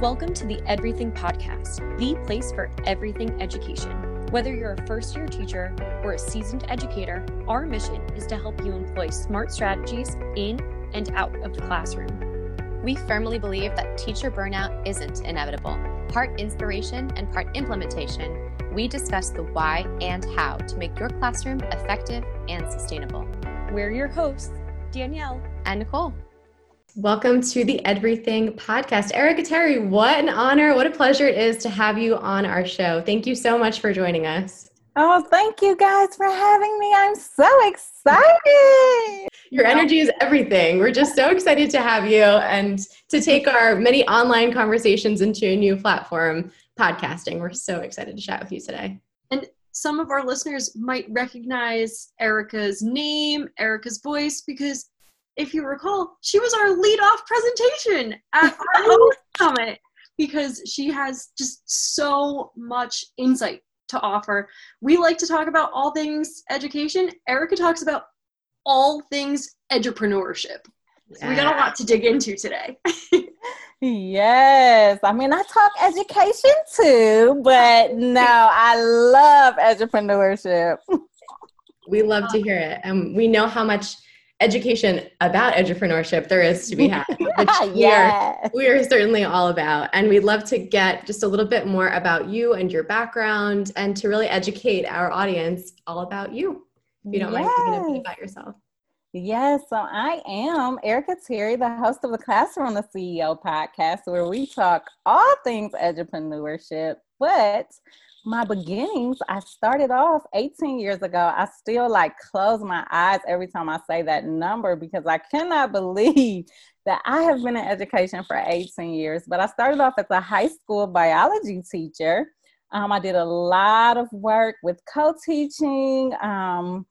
Welcome to the Edverything Podcast, the place for everything education. Whether you're a first year teacher or a seasoned educator, our mission is to help you employ smart strategies in and out of the classroom. We firmly believe that teacher burnout isn't inevitable. Part inspiration and part implementation, we discuss the why and how to make your classroom effective and sustainable. We're your hosts, Danielle and Nicole. Welcome to the Edverything Podcast. Erica Terry, what an honor, what a pleasure it is to have you on our show. Thank you so much for joining us. Oh, thank you guys for having me. I'm so excited. Your energy is everything. We're just so excited to have you and to take our many online conversations into a new platform, podcasting. We're so excited to chat with you today. And some of our listeners might recognize Erica's name, Erica's voice, because if you recall, she was our lead off presentation at our summit because she has just so much insight to offer. We like to talk about all things education. Erica talks about all things entrepreneurship. So we got a lot to dig into today. yes. I mean, I talk education too, but no, I love entrepreneurship. We love to hear it. And we know how much education about entrepreneurship there is to be had, which we, are, we are certainly all about. And we'd love to get just a little bit more about you and your background and to really educate our audience all about you. If you don't yes. mind giving a bit about yourself. Yes, so I am Erica Terry, the host of the Classroom to CEO podcast, where we talk all things entrepreneurship, but my beginnings, I started off 18 years ago. I still like close my eyes every time I say that number because I cannot believe that I have been in education for 18 years. But I started off as a high school biology teacher. Um, I did a lot of work with co teaching. Um,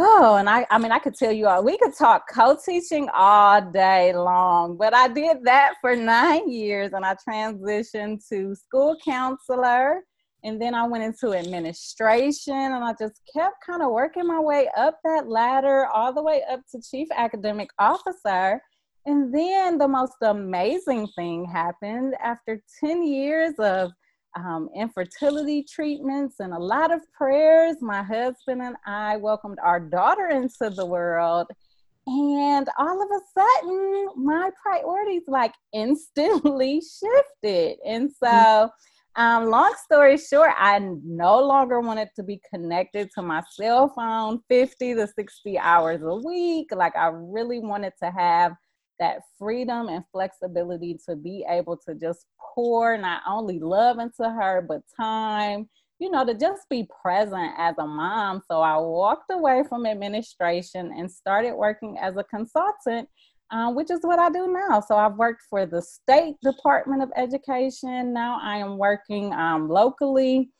Oh, and I, I mean, I could tell you all, we could talk co teaching all day long, but I did that for nine years and I transitioned to school counselor and then I went into administration and I just kept kind of working my way up that ladder all the way up to chief academic officer. And then the most amazing thing happened after 10 years of um, infertility treatments and a lot of prayers. My husband and I welcomed our daughter into the world. And all of a sudden, my priorities like instantly shifted. And so, um, long story short, I no longer wanted to be connected to my cell phone 50 to 60 hours a week. Like, I really wanted to have that freedom and flexibility to be able to just pour not only love into her, but time, you know, to just be present as a mom. So I walked away from administration and started working as a consultant um, which is what I do now. So I've worked for the State Department of Education. Now I am working um, locally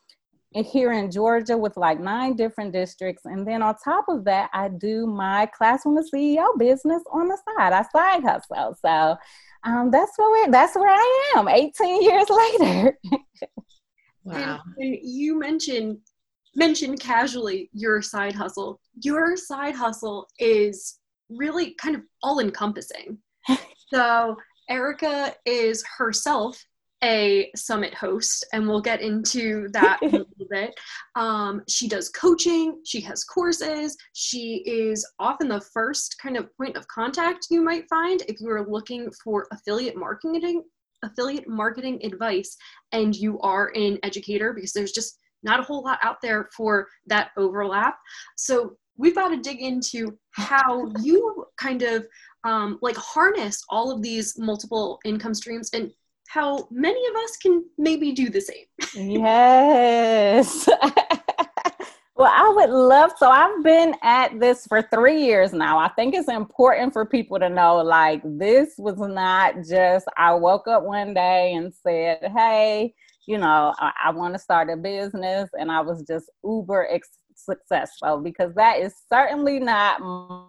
here in Georgia with like nine different districts. And then on top of that, I do my Classroom to CEO business on the side. I side hustle. So um, that's where we're, that's where I am 18 years later. wow. And, and you mentioned mentioned casually your side hustle. Your side hustle is really kind of all encompassing. so Erica is herself a summit host, and we'll get into that in a little bit. Um, she does coaching, she has courses, she is often the first kind of point of contact you might find if you are looking for affiliate marketing affiliate marketing advice and you are an educator because there's just not a whole lot out there for that overlap. So we've got to dig into how you kind of um, like harness all of these multiple income streams and how many of us can maybe do the same. yes. well, I would love so I've been at this for 3 years now. I think it's important for people to know like this was not just I woke up one day and said, "Hey, you know, I, I want to start a business and I was just uber ex- successful because that is certainly not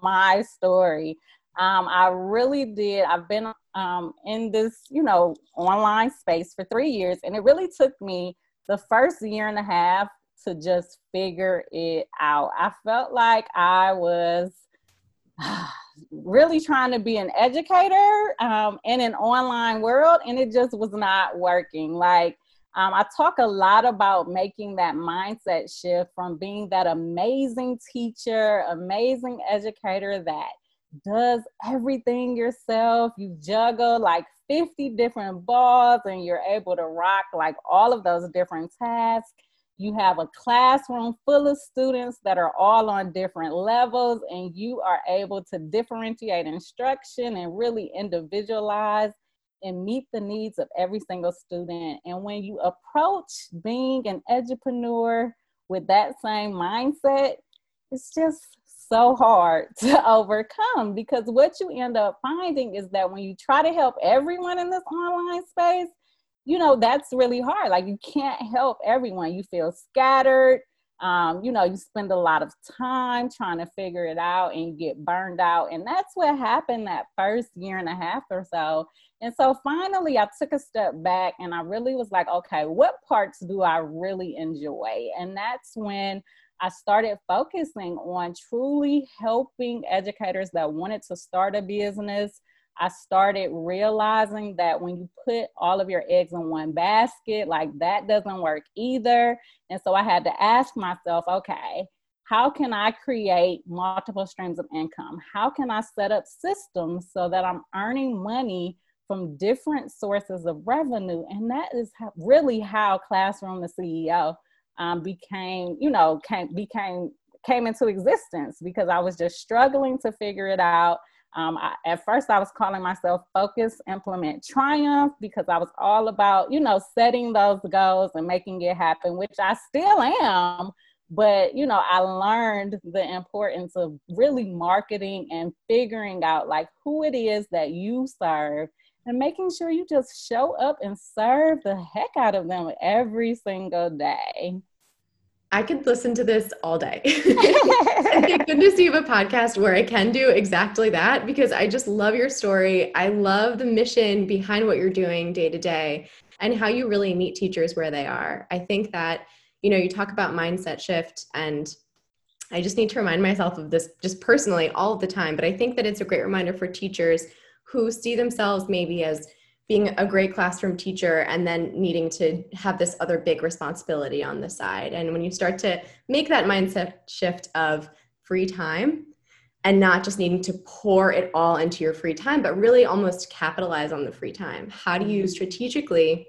my story. Um, I really did. I've been um, in this, you know, online space for three years, and it really took me the first year and a half to just figure it out. I felt like I was really trying to be an educator um, in an online world, and it just was not working. Like, um, I talk a lot about making that mindset shift from being that amazing teacher, amazing educator that does everything yourself. You juggle like 50 different balls and you're able to rock like all of those different tasks you have a classroom full of students that are all on different levels, and you are able to differentiate instruction and really individualize and meet the needs of every single student. And when you approach being an edupreneur with that same mindset, it's just so hard to overcome because what you end up finding is that when you try to help everyone in this online space, you know that's really hard. Like you can't help everyone. You feel scattered um, you know you spend a lot of time trying to figure it out and get burned out and that's what happened that first year and a half or so. And so finally i took a step back and i really was like okay what parts do i really enjoy? And that's when I started focusing on truly helping educators that wanted to start a business, I started realizing that when you put all of your eggs in one basket, like that doesn't work either. And so I had to ask myself, okay, how can I create multiple streams of income? How can I set up systems so that I'm earning money from different sources of revenue? And that is really how Classroom to CEO um, became, you know, came, became came into existence because I was just struggling to figure it out. Um, I, at first, I was calling myself Focus, Implement, Triumph because I was all about, you know, setting those goals and making it happen, which I still am. But, you know, I learned the importance of really marketing and figuring out like who it is that you serve and making sure you just show up and serve the heck out of them every single day. I could listen to this all day. thank goodness you have a podcast where I can do exactly that because I just love your story. I love the mission behind what you're doing day to day and how you really meet teachers where they are. I think that, you know, you talk about mindset shift and I just need to remind myself of this just personally all the time, but I think that it's a great reminder for teachers who see themselves maybe as being a great classroom teacher and then needing to have this other big responsibility on the side. And when you start to make that mindset shift of free time and not just needing to pour it all into your free time, but really almost capitalize on the free time, how do you mm-hmm. strategically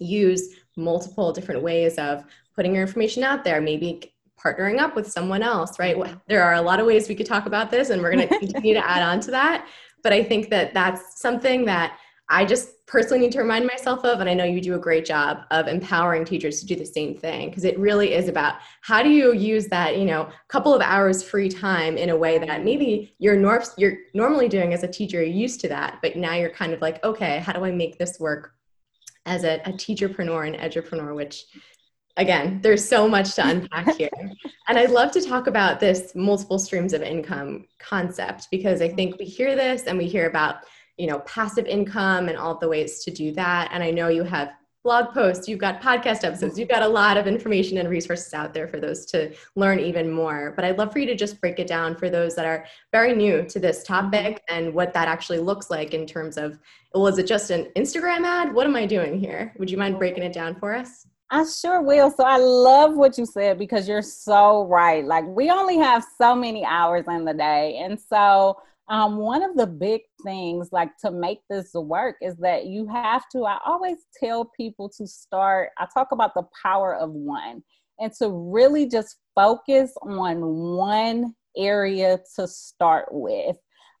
use multiple different ways of putting your information out there? Maybe partnering up with someone else, right? There are a lot of ways we could talk about this, and we're going to continue to add on to that. But I think that that's something that I just personally need to remind myself of, and I know you do a great job of empowering teachers to do the same thing because it really is about how do you use that, you know, couple of hours free time in a way that maybe you're, nor- you're normally doing as a teacher, you're used to that, but now you're kind of like, okay, how do I make this work as a, a teacherpreneur and edupreneur, which again, there's so much to unpack here. and I'd love to talk about this multiple streams of income concept because I mm-hmm. think we hear this and we hear about you know passive income and all the ways to do that and i know you have blog posts you've got podcast episodes you've got a lot of information and resources out there for those to learn even more but i'd love for you to just break it down for those that are very new to this topic and what that actually looks like in terms of well is it just an instagram ad what am i doing here would you mind breaking it down for us I sure will. So I love what you said because you're so right. Like we only have so many hours in the day. And so um, one of the big things like to make this work is that you have to i always tell people to start i talk about the power of one and to really just focus on one area to start with.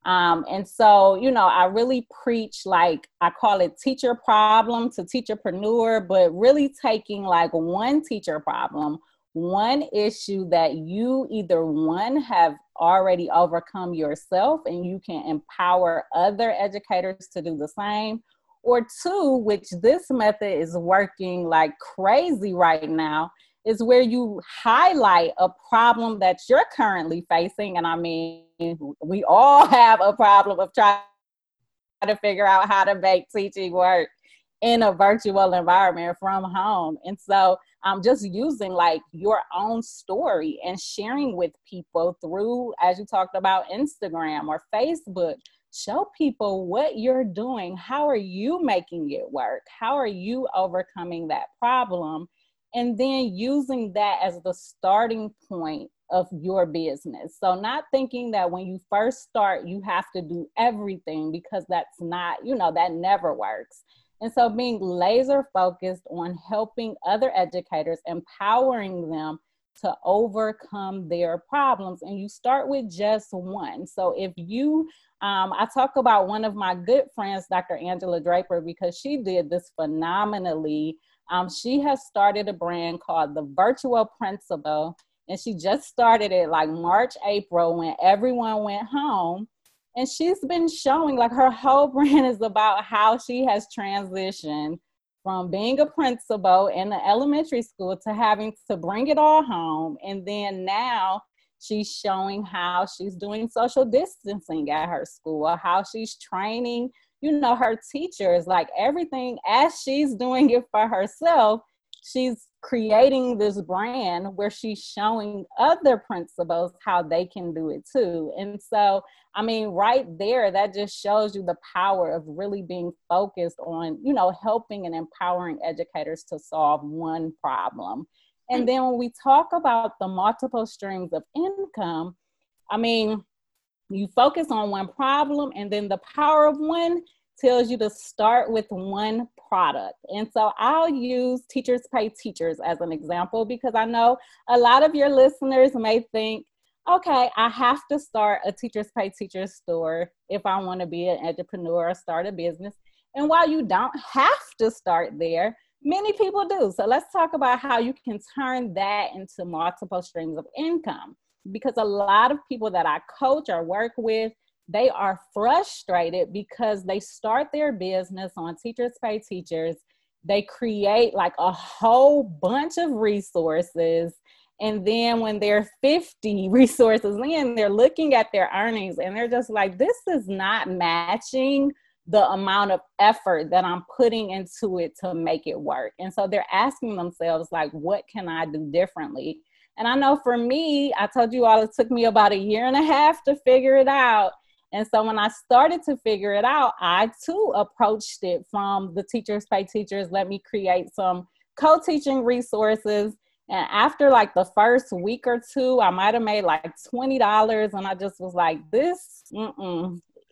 Um, and so you know i really preach like i call it teacher problem to teacherpreneur but really taking like one teacher problem one issue that you either one have already overcome yourself and you can empower other educators to do the same or two which this method is working like crazy right now is where you highlight a problem that you're currently facing. And i mean we all have a problem of trying to figure out how to make teaching work in a virtual environment from home. And so I'm um, just using like your own story and sharing with people through, as you talked about, Instagram or Facebook. Show people what you're doing. How are you making it work? How are you overcoming that problem? And then using that as the starting point of your business. So, not thinking that when you first start, you have to do everything because that's not, you know, that never works. And so, being laser focused on helping other educators, empowering them to overcome their problems. And you start with just one. So, if you, um, I talk about one of my good friends, Dr. Angela Draper, because she did this phenomenally. Um, she has started a brand called the Virtual Principal and she just started it like March, April when everyone went home. And she's been showing like her whole brand is about how she has transitioned from being a principal in the elementary school to having to bring it all home. And then now she's showing how she's doing social distancing at her school, how she's training, you know, her teachers, like everything as she's doing it for herself, she's creating this brand where she's showing other principals how they can do it too. And so, I mean, right there, that just shows you the power of really being focused on, you know, helping and empowering educators to solve one problem. And mm. then when we talk about the multiple streams of income, I mean, you focus on one problem and then the power of one tells you to start with one product. And so I'll use Teachers Pay Teachers as an example because I know a lot of your listeners may think, okay, I have to start a Teachers Pay Teachers store if I want to be an entrepreneur or start a business. And while you don't have to start there, many people do. So let's talk about how you can turn that into multiple streams of income. Because a lot of people that I coach or work with, they are frustrated because they start their business on Teachers Pay Teachers. They create like a whole bunch of resources. And then when they're 50 resources in, they're looking at their earnings and they're just like, this is not matching the amount of effort that I'm putting into it to make it work. And so they're asking themselves, like, what can I do differently? And I know for me, I told you all it took me about a year and a half to figure it out. And so when I started to figure it out, I too approached it from the teachers pay teachers, let me create some co-teaching resources. And after like the first week or two, I might have made like $20. And I just was like, this,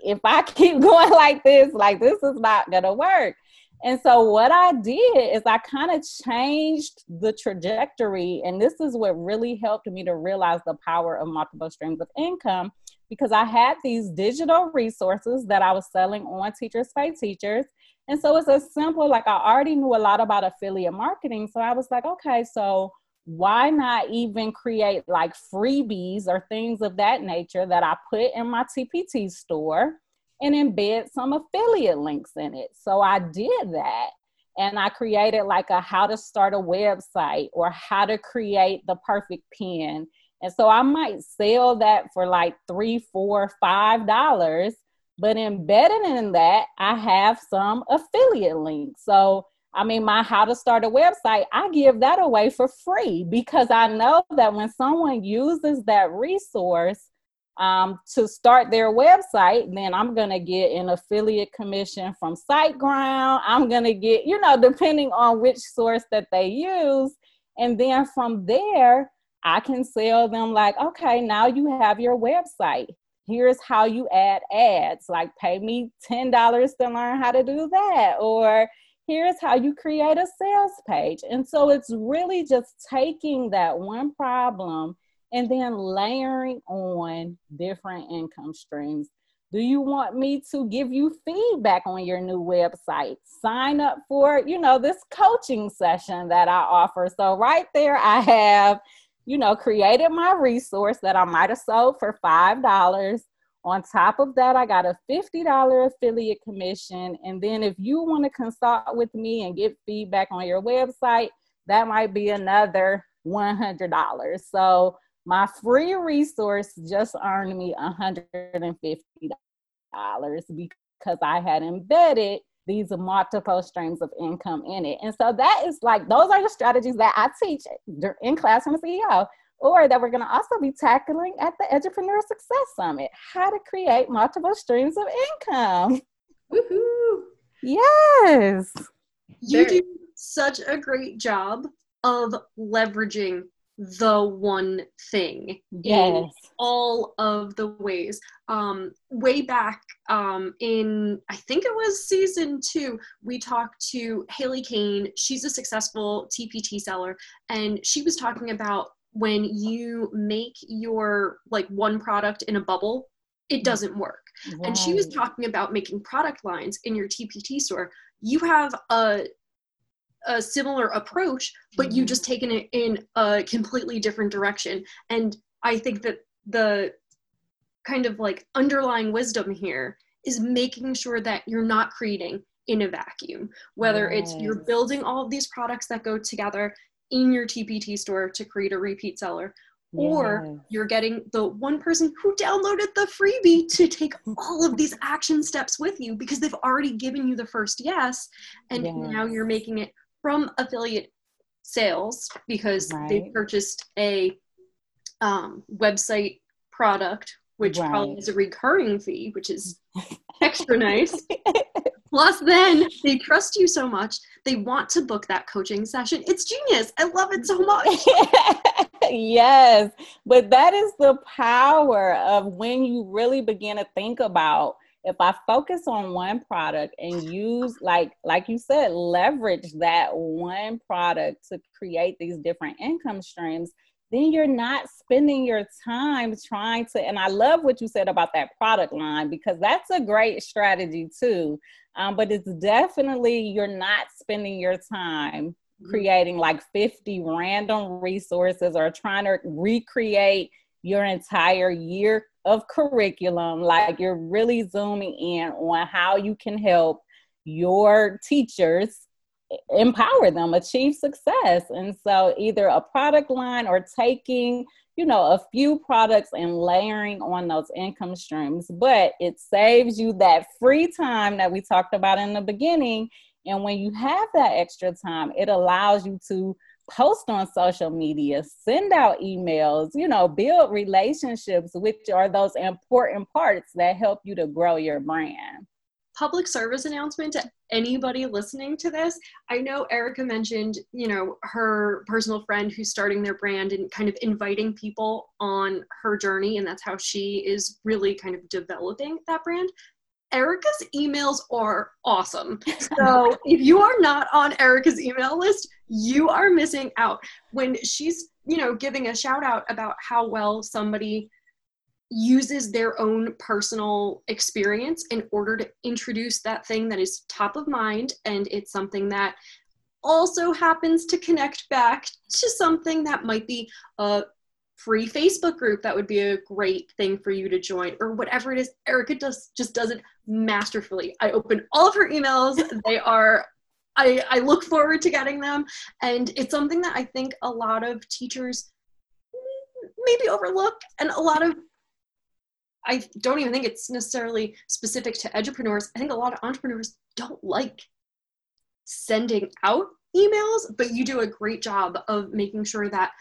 if I keep going like this, like this is not gonna work. And so what I did is I kind of changed the trajectory. And this is what really helped me to realize the power of multiple streams of income because I had these digital resources that I was selling on Teachers Pay Teachers. And so it's a simple, like I already knew a lot about affiliate marketing. So I was like, okay, so why not even create like freebies or things of that nature that I put in my TPT store and embed some affiliate links in it? So I did that. And I created like a how to start a website or how to create the perfect pen and so I might sell that for like three, four, five dollars. But embedded in that, I have some affiliate links. So I mean, my how to start a website, I give that away for free because I know that when someone uses that resource um, to start their website, then I'm going to get an affiliate commission from SiteGround. I'm going to get, you know, depending on which source that they use. And then from there, I can sell them like, okay, now you have your website. Here's how you add ads. Like, pay me $10 to learn how to do that. Or here's how you create a sales page. And so it's really just taking that one problem and then layering on different income streams. Do you want me to give you feedback on your new website? Sign up for, you know, this coaching session that I offer. So right there I have you know, created my resource that I might have sold for $5. On top of that, I got a $50 affiliate commission. And then if you want to consult with me and get feedback on your website, that might be another $100. So my free resource just earned me $150 because I had embedded these multiple streams of income in it. And so that is like, those are the strategies that I teach in Classroom CEO, or that we're going to also be tackling at the Edupreneur Success Summit how to create multiple streams of income. Woohoo! Yes. You do such a great job of leveraging the one thing yes. all of the ways. Um, way back um, in, I think it was season two, we talked to Hayley Cain. She's a successful TPT seller, and she was talking about when you make your like one product in a bubble, it mm. doesn't work. Right. And she was talking about making product lines in your TPT store. You have a a similar approach, but mm-hmm. you just taken it in a completely different direction. And I think that the kind of like underlying wisdom here is making sure that you're not creating in a vacuum, whether it's you're building all of these products that go together in your TPT store to create a repeat seller, or you're getting the one person who downloaded the freebie to take all of these action steps with you because they've already given you the first yes and yes. now you're making it from affiliate sales because right. they purchased a um, website product, which right. probably is a recurring fee, which is extra nice. Plus, then they trust you so much, they want to book that coaching session. It's genius. I love it so much. yes, but that is the power of when you really begin to think about if I focus on one product and use like like you said, leverage that one product to create these different income streams, then you're not spending your time trying to and I love what you said about that product line because that's a great strategy too. Um, but it's definitely you're not spending your time mm-hmm. creating like 50 random resources or trying to recreate your entire year of curriculum. Like you're really zooming in on how you can help your teachers empower them achieve success and so either a product line or taking you know a few products and layering on those income streams but it saves you that free time that we talked about in the beginning and when you have that extra time it allows you to post on social media, send out emails, you know, build relationships, which are those important parts that help you to grow your brand. Public service announcement to anybody listening to this. I know Erica mentioned, you know, her personal friend who's starting their brand and kind of inviting people on her journey, and that's how she is really kind of developing that brand. Erica's emails are awesome. So if you are not on Erica's email list, you are missing out. When she's, you know, giving a shout out about how well somebody uses their own personal experience in order to introduce that thing that is top of mind and it's something that also happens to connect back to something that might be a free Facebook group that would be a great thing for you to join or whatever it is. Erica does just does it masterfully. I open all of her emails. they are I, I look forward to getting them. And it's something that I think a lot of teachers maybe overlook and a lot of I don't even think it's necessarily specific to entrepreneurs. I think a lot of entrepreneurs don't like sending out emails, but you do a great job of making sure that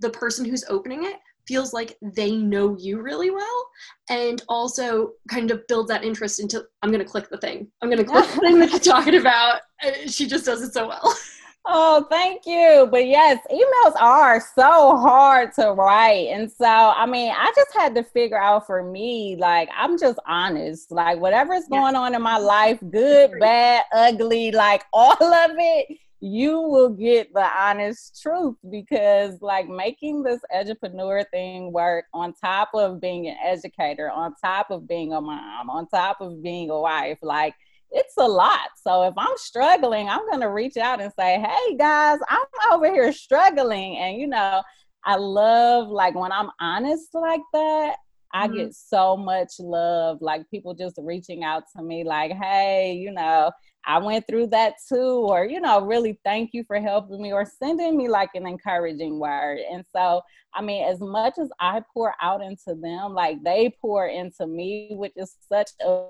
the person who's opening it feels like they know you really well and also kind of builds that interest into i'm going to click the thing. I'm going to click the thing that you're talking about she just does it so well. Oh thank you. But yes emails are so hard to write. And so i mean i just had to figure out for me like i'm just honest. Like whatever's going on in my life good bad ugly like all of it you will get the honest truth because like making this edupreneur thing work on top of being an educator on top of being a mom on top of being a wife like it's a lot so if i'm struggling i'm going to reach out and say hey guys i'm over here struggling and you know i love like when i'm honest like that I mm-hmm. get so much love, like people just reaching out to me, like, hey, you know, I went through that too, or, you know, really thank you for helping me, or sending me like an encouraging word. And so, I mean, as much as I pour out into them, like they pour into me, which is such a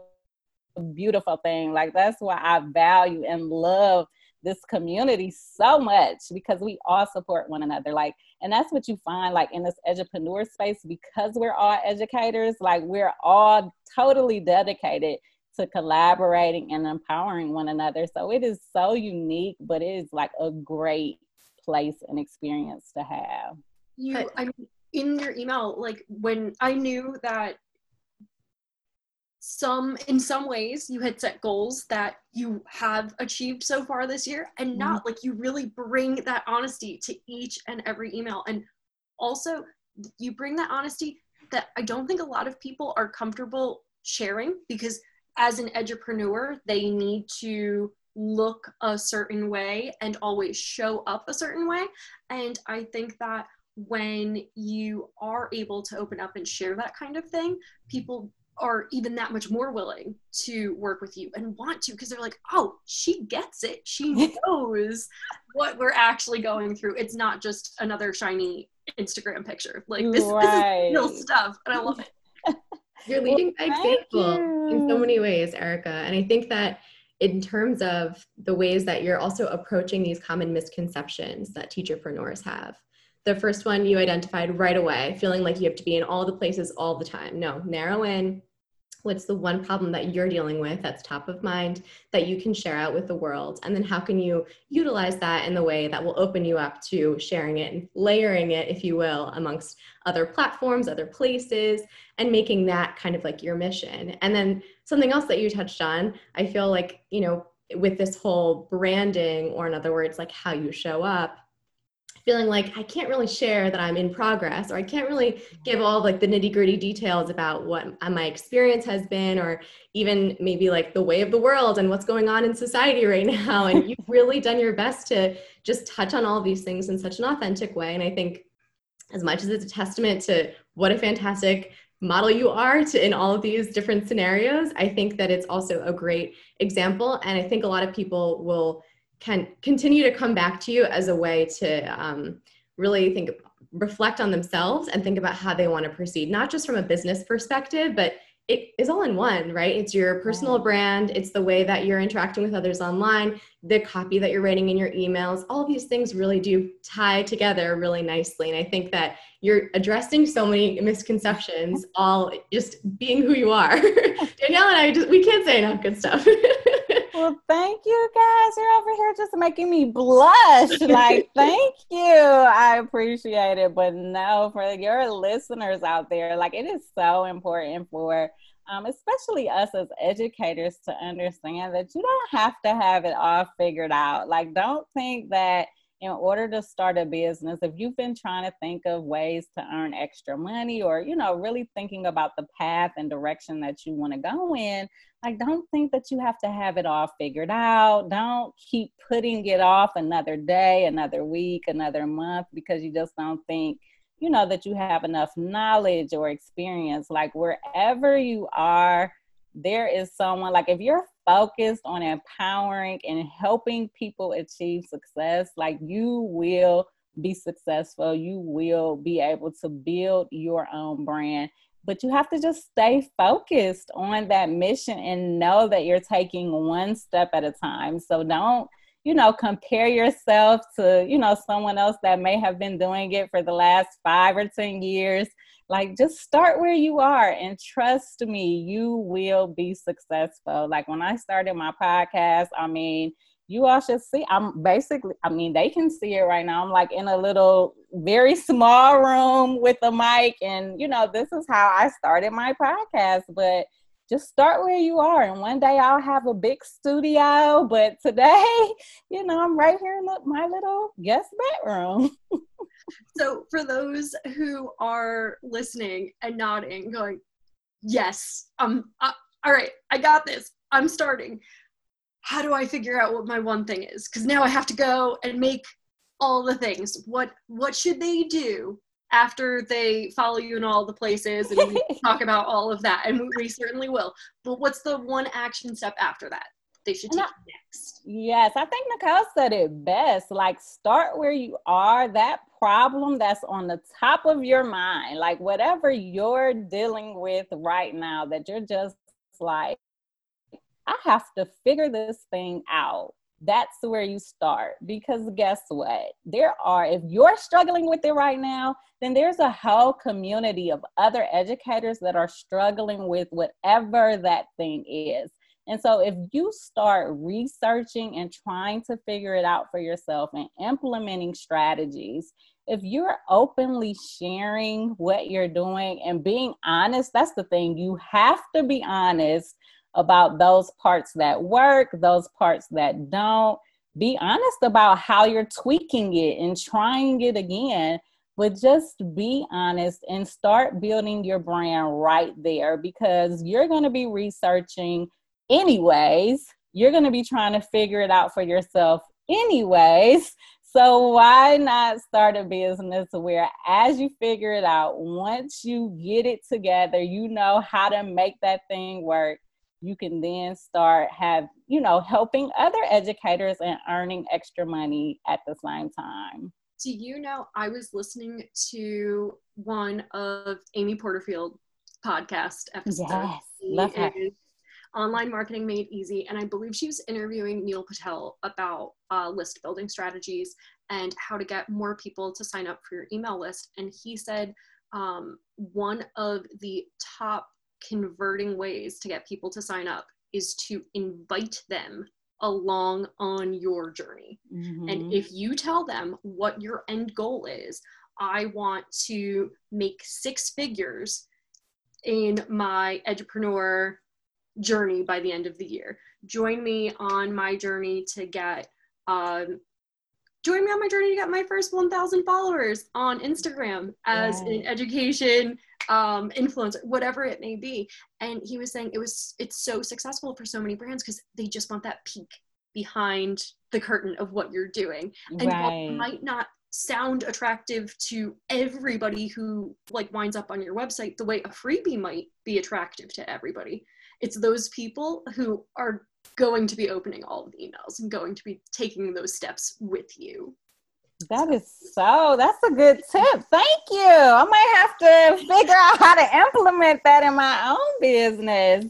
beautiful thing. Like that's why I value and love this community so much because we all support one another. Like, and that's what you find like in this edupreneur space because we're all educators, like we're all totally dedicated to collaborating and empowering one another. So it is so unique, but it is like a great place and experience to have. You, I mean, in your email, like when I knew that some in some ways you had set goals that you have achieved so far this year and mm-hmm. not like you really bring that honesty to each and every email and also you bring that honesty that i don't think a lot of people are comfortable sharing because as an edupreneur they need to look a certain way and always show up a certain way and i think that when you are able to open up and share that kind of thing people are even that much more willing to work with you and want to because they're like, oh, she gets it. She knows what we're actually going through. It's not just another shiny Instagram picture. Like this, right. this is real stuff, and I love it. You're leading by example you. in so many ways, Erica. And I think that in terms of the ways that you're also approaching these common misconceptions that teacherpreneurs have. The first one you identified right away, feeling like you have to be in all the places all the time. No, narrow in. What's the one problem that you're dealing with that's top of mind that you can share out with the world? And then how can you utilize that in the way that will open you up to sharing it and layering it, if you will, amongst other platforms, other places, and making that kind of like your mission? And then something else that you touched on, I feel like, you know, with this whole branding, or in other words, like how you show up, feeling like I can't really share that I'm in progress or I can't really give all like the nitty gritty details about what my experience has been or even maybe like the way of the world and what's going on in society right now. And you've really done your best to just touch on all these things in such an authentic way. And I think as much as it's a testament to what a fantastic model you are to in all of these different scenarios, I think that it's also a great example. And I think a lot of people will can continue to come back to you as a way to um, really think reflect on themselves and think about how they want to proceed not just from a business perspective but it is all in one right? It's your personal brand it's the way that you're interacting with others online the copy that you're writing in your emails all these things really do tie together really nicely and i think that you're addressing so many misconceptions all just being who you are. Danielle and i just we can't say enough good stuff well, thank you guys. You're over here just making me blush. Like, thank you. I appreciate it. But no, for your listeners out there, like, it is so important for, um, especially us as educators, to understand that you don't have to have it all figured out. Like, don't think that in order to start a business, if you've been trying to think of ways to earn extra money or, you know, really thinking about the path and direction that you want to go in, like, don't think that you have to have it all figured out. Don't keep putting it off another day, another week, another month because you just don't think, you know, that you have enough knowledge or experience. Like, wherever you are, there is someone, like, if you're focused on empowering and helping people achieve success, like you will be successful. You will be able to build your own brand. But you have to just stay focused on that mission and know that you're taking one step at a time. So don't, you know, compare yourself to, you know, someone else that may have been doing it for the last five or 10 years like just start where you are and trust me you will be successful like when i started my podcast i mean you all should see i'm basically i mean they can see it right now. I'm like in a little very small room with a mic and you know this is how i started my podcast but just start where you are and one day i'll have a big studio but today you know i'm right here in my little guest bedroom. So for those who are listening and nodding going yes um uh, all right i got this. I'm starting how do i figure out what my one thing is because now i have to go and make all the things what what should they do after they follow you in all the places and talk about all of that and we, we certainly will but what's the one action step after that they should take I, next. Yes, I think Nicole said it best. Like, start where you are. That problem that's on the top of your mind, like whatever you're dealing with right now, that you're just like, I have to figure this thing out. That's where you start because guess what? There are, if you're struggling with it right now, then there's a whole community of other educators that are struggling with whatever that thing is. And so, if you start researching and trying to figure it out for yourself and implementing strategies, if you're openly sharing what you're doing and being honest, that's the thing. You have to be honest about those parts that work, those parts that don't. Be honest about how you're tweaking it and trying it again but just be honest and start building your brand right there because you're going to be researching anyways. You're going to be trying to figure it out for yourself anyways. So why not start a business where as you figure it out, once you get it together, you know how to make that thing work. You can then start have, you know, helping other educators and earning extra money at the same time. Do you know I was listening to one of Amy Porterfield podcast episodes. Yes, love her online marketing made easy and i believe she was interviewing neil patel about uh, list building strategies and how to get more people to sign up for your email list and he said um, one of the top converting ways to get people to sign up is to invite them along on your journey mm-hmm. and if you tell them what your end goal is i want to make six figures in my entrepreneur journey by the end of the year. Join me on my journey to get um, join me on my journey to get my first 1000 followers on Instagram as yeah. an education um, influencer, whatever it may be. And he was saying it was it's so successful for so many brands because they just want that peek behind the curtain of what you're doing. And right. might not sound attractive to everybody who like winds up on your website the way a freebie might be attractive to everybody it's those people who are going to be opening all of the emails and going to be taking those steps with you. That is so, that's a good tip. Thank you. I might have to figure out how to implement that in my own business.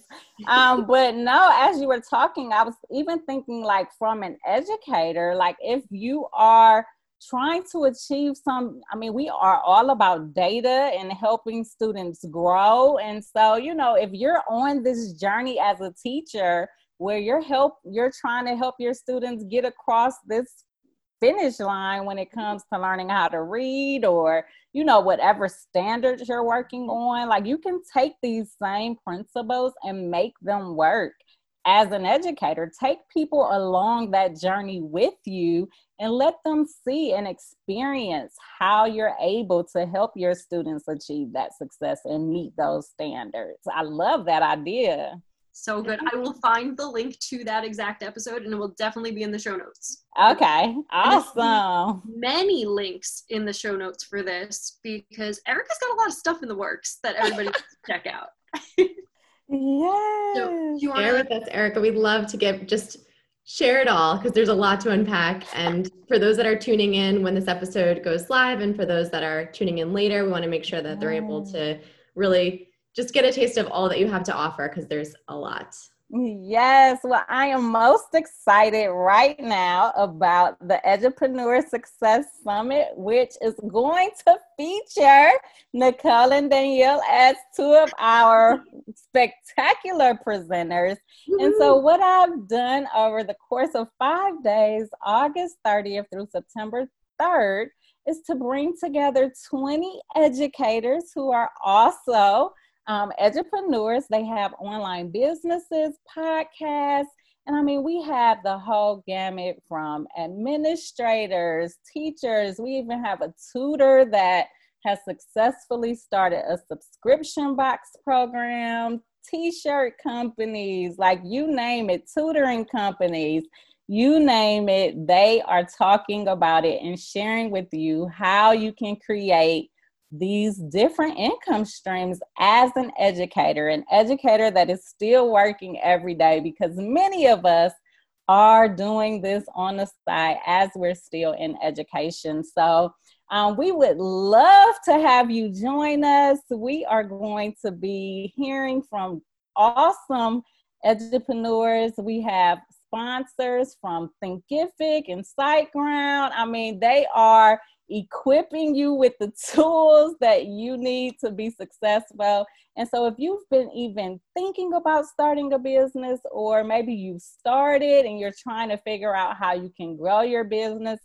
Um, but no, as you were talking, I was even thinking like from an educator, like if you are trying to achieve some i mean we are all about data and helping students grow and so you know if you're on this journey as a teacher where you're help you're trying to help your students get across this finish line when it comes to learning how to read or you know whatever standards you're working on like you can take these same principles and make them work as an educator, take people along that journey with you and let them see and experience how you're able to help your students achieve that success and meet those standards. I love that idea. So good. I will find the link to that exact episode and it will definitely be in the show notes. Okay, awesome. Many links in the show notes for this because Erica's got a lot of stuff in the works that everybody check out. Yes. So you share with us, Erica. We'd love to give just share it all because there's a lot to unpack. And for those that are tuning in when this episode goes live, and for those that are tuning in later, we want to make sure that they're able to really just get a taste of all that you have to offer because there's a lot. Yes, well, I am most excited right now about the Edupreneur Success Summit, which is going to feature Nicole and Danielle as two of our spectacular presenters. And so, what I've done over the course of five days, August 30th through September 3rd, is to bring together 20 educators who are also um, edupreneurs. They have online businesses, podcasts, and I mean, we have the whole gamut from administrators, teachers. We even have a tutor that has successfully started a subscription box program, t shirt companies, like you name it, tutoring companies, you name it, they are talking about it and sharing with you how you can create these different income streams as an educator, an educator that is still working every day because many of us are doing this on the side as we're still in education. So, um, we would love to have you join us. We are going to be hearing from awesome Edupreneurs. We have sponsors from Thinkific and SiteGround. I mean, they are equipping you with the tools that you need to be successful. And so, if you've been even thinking about starting a business, or maybe you've started and you're trying to figure out how you can grow your business,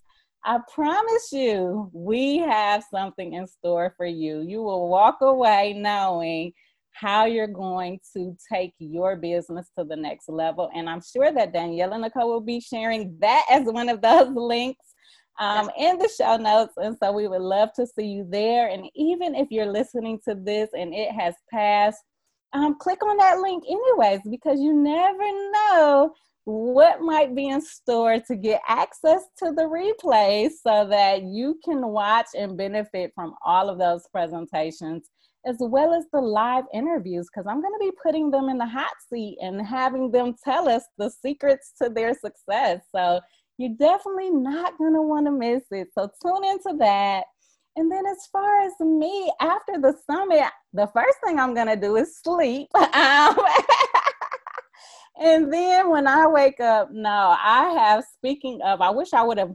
I promise you, we have something in store for you. You will walk away knowing how you're going to take your business to the next level. And I'm sure that Danielle and Nicole will be sharing that as one of those links um, in the show notes. And so we would love to see you there. And even if you're listening to this and it has passed, um, click on that link anyways, because you never know what might be in store to get access to the replays so that you can watch and benefit from all of those presentations as well as the live interviews because I'm going to be putting them in the hot seat and having them tell us the secrets to their success. So you're definitely not going to want to miss it. So tune into that. And then, as far as me, after the summit, the first thing I'm going to do is sleep. Um, and then when I wake up, no, I have, speaking of, I wish I would have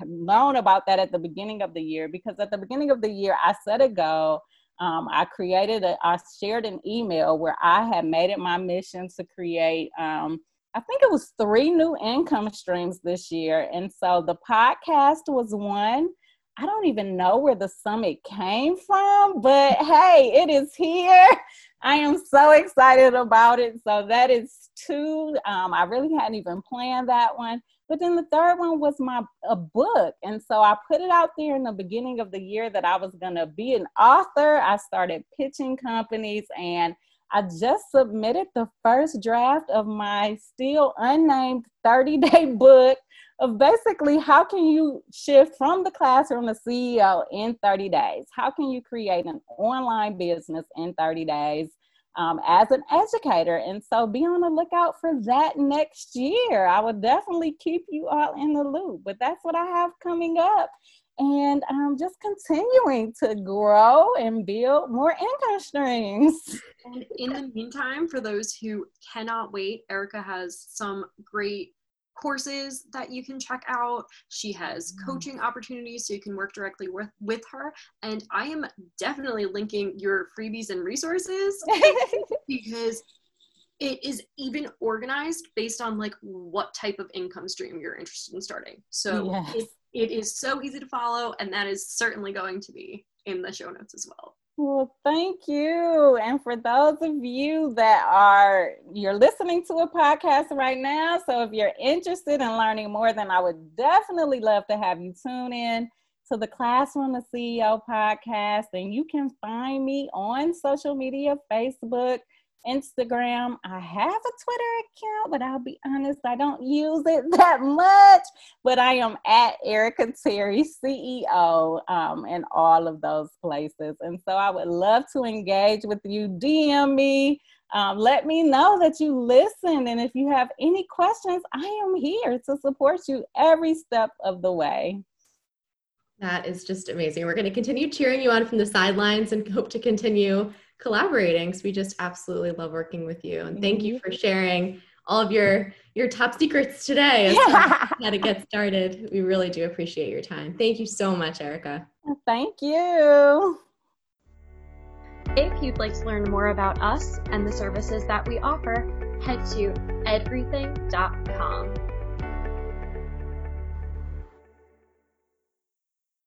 known about that at the beginning of the year because at the beginning of the year, I set a goal. Um, I created a, I shared an email where I had made it my mission to create um, I think it was three new income streams this year. And so the podcast was one. I don't even know where the summit came from, but hey, it is here. I am so excited about it. So that is two. Um, I really hadn't even planned that one. But then the third one was my a book. And so I put it out there in the beginning of the year that I was gonna be an author. I started pitching companies and I just submitted the first draft of my still unnamed 30 day book of basically how can you shift from the classroom to CEO in 30 days? How can you create an online business in 30 days? Um, as an educator. And so be on the lookout for that next year. I will definitely keep you all in the loop, but that's what I have coming up and um, just continuing to grow and build more income streams. And in the meantime, for those who cannot wait, Erica has some great courses that you can check out. She has mm. coaching opportunities so you can work directly with, with her. And I am definitely linking your freebies and resources because it is even organized based on like what type of income stream you're interested in starting. So yes. it, it is so easy to follow, and that is certainly going to be in the show notes as well. Well, thank you. And for those of you that are you're listening to a podcast right now, so if you're interested in learning more, then I would definitely love to have you tune in to the Classroom the CEO podcast. And you can find me on social media, Facebook, Instagram. I have a Twitter account, but I'll be honest, I don't use it that much. But I am at Erica Terry, CEO, um, in all of those places. And so I would love to engage with you. DM me. Um, let me know that you listen. And if you have any questions, I am here to support you every step of the way. That is just amazing. We're going to continue cheering you on from the sidelines and hope to continue collaborating. So we just absolutely love working with you. And thank you mm-hmm. for sharing all of your your top secrets today as yeah. how to get started. We really do appreciate your time. Thank you so much, Erica. Thank you. If you'd like to learn more about us and the services that we offer, head to edverything.com.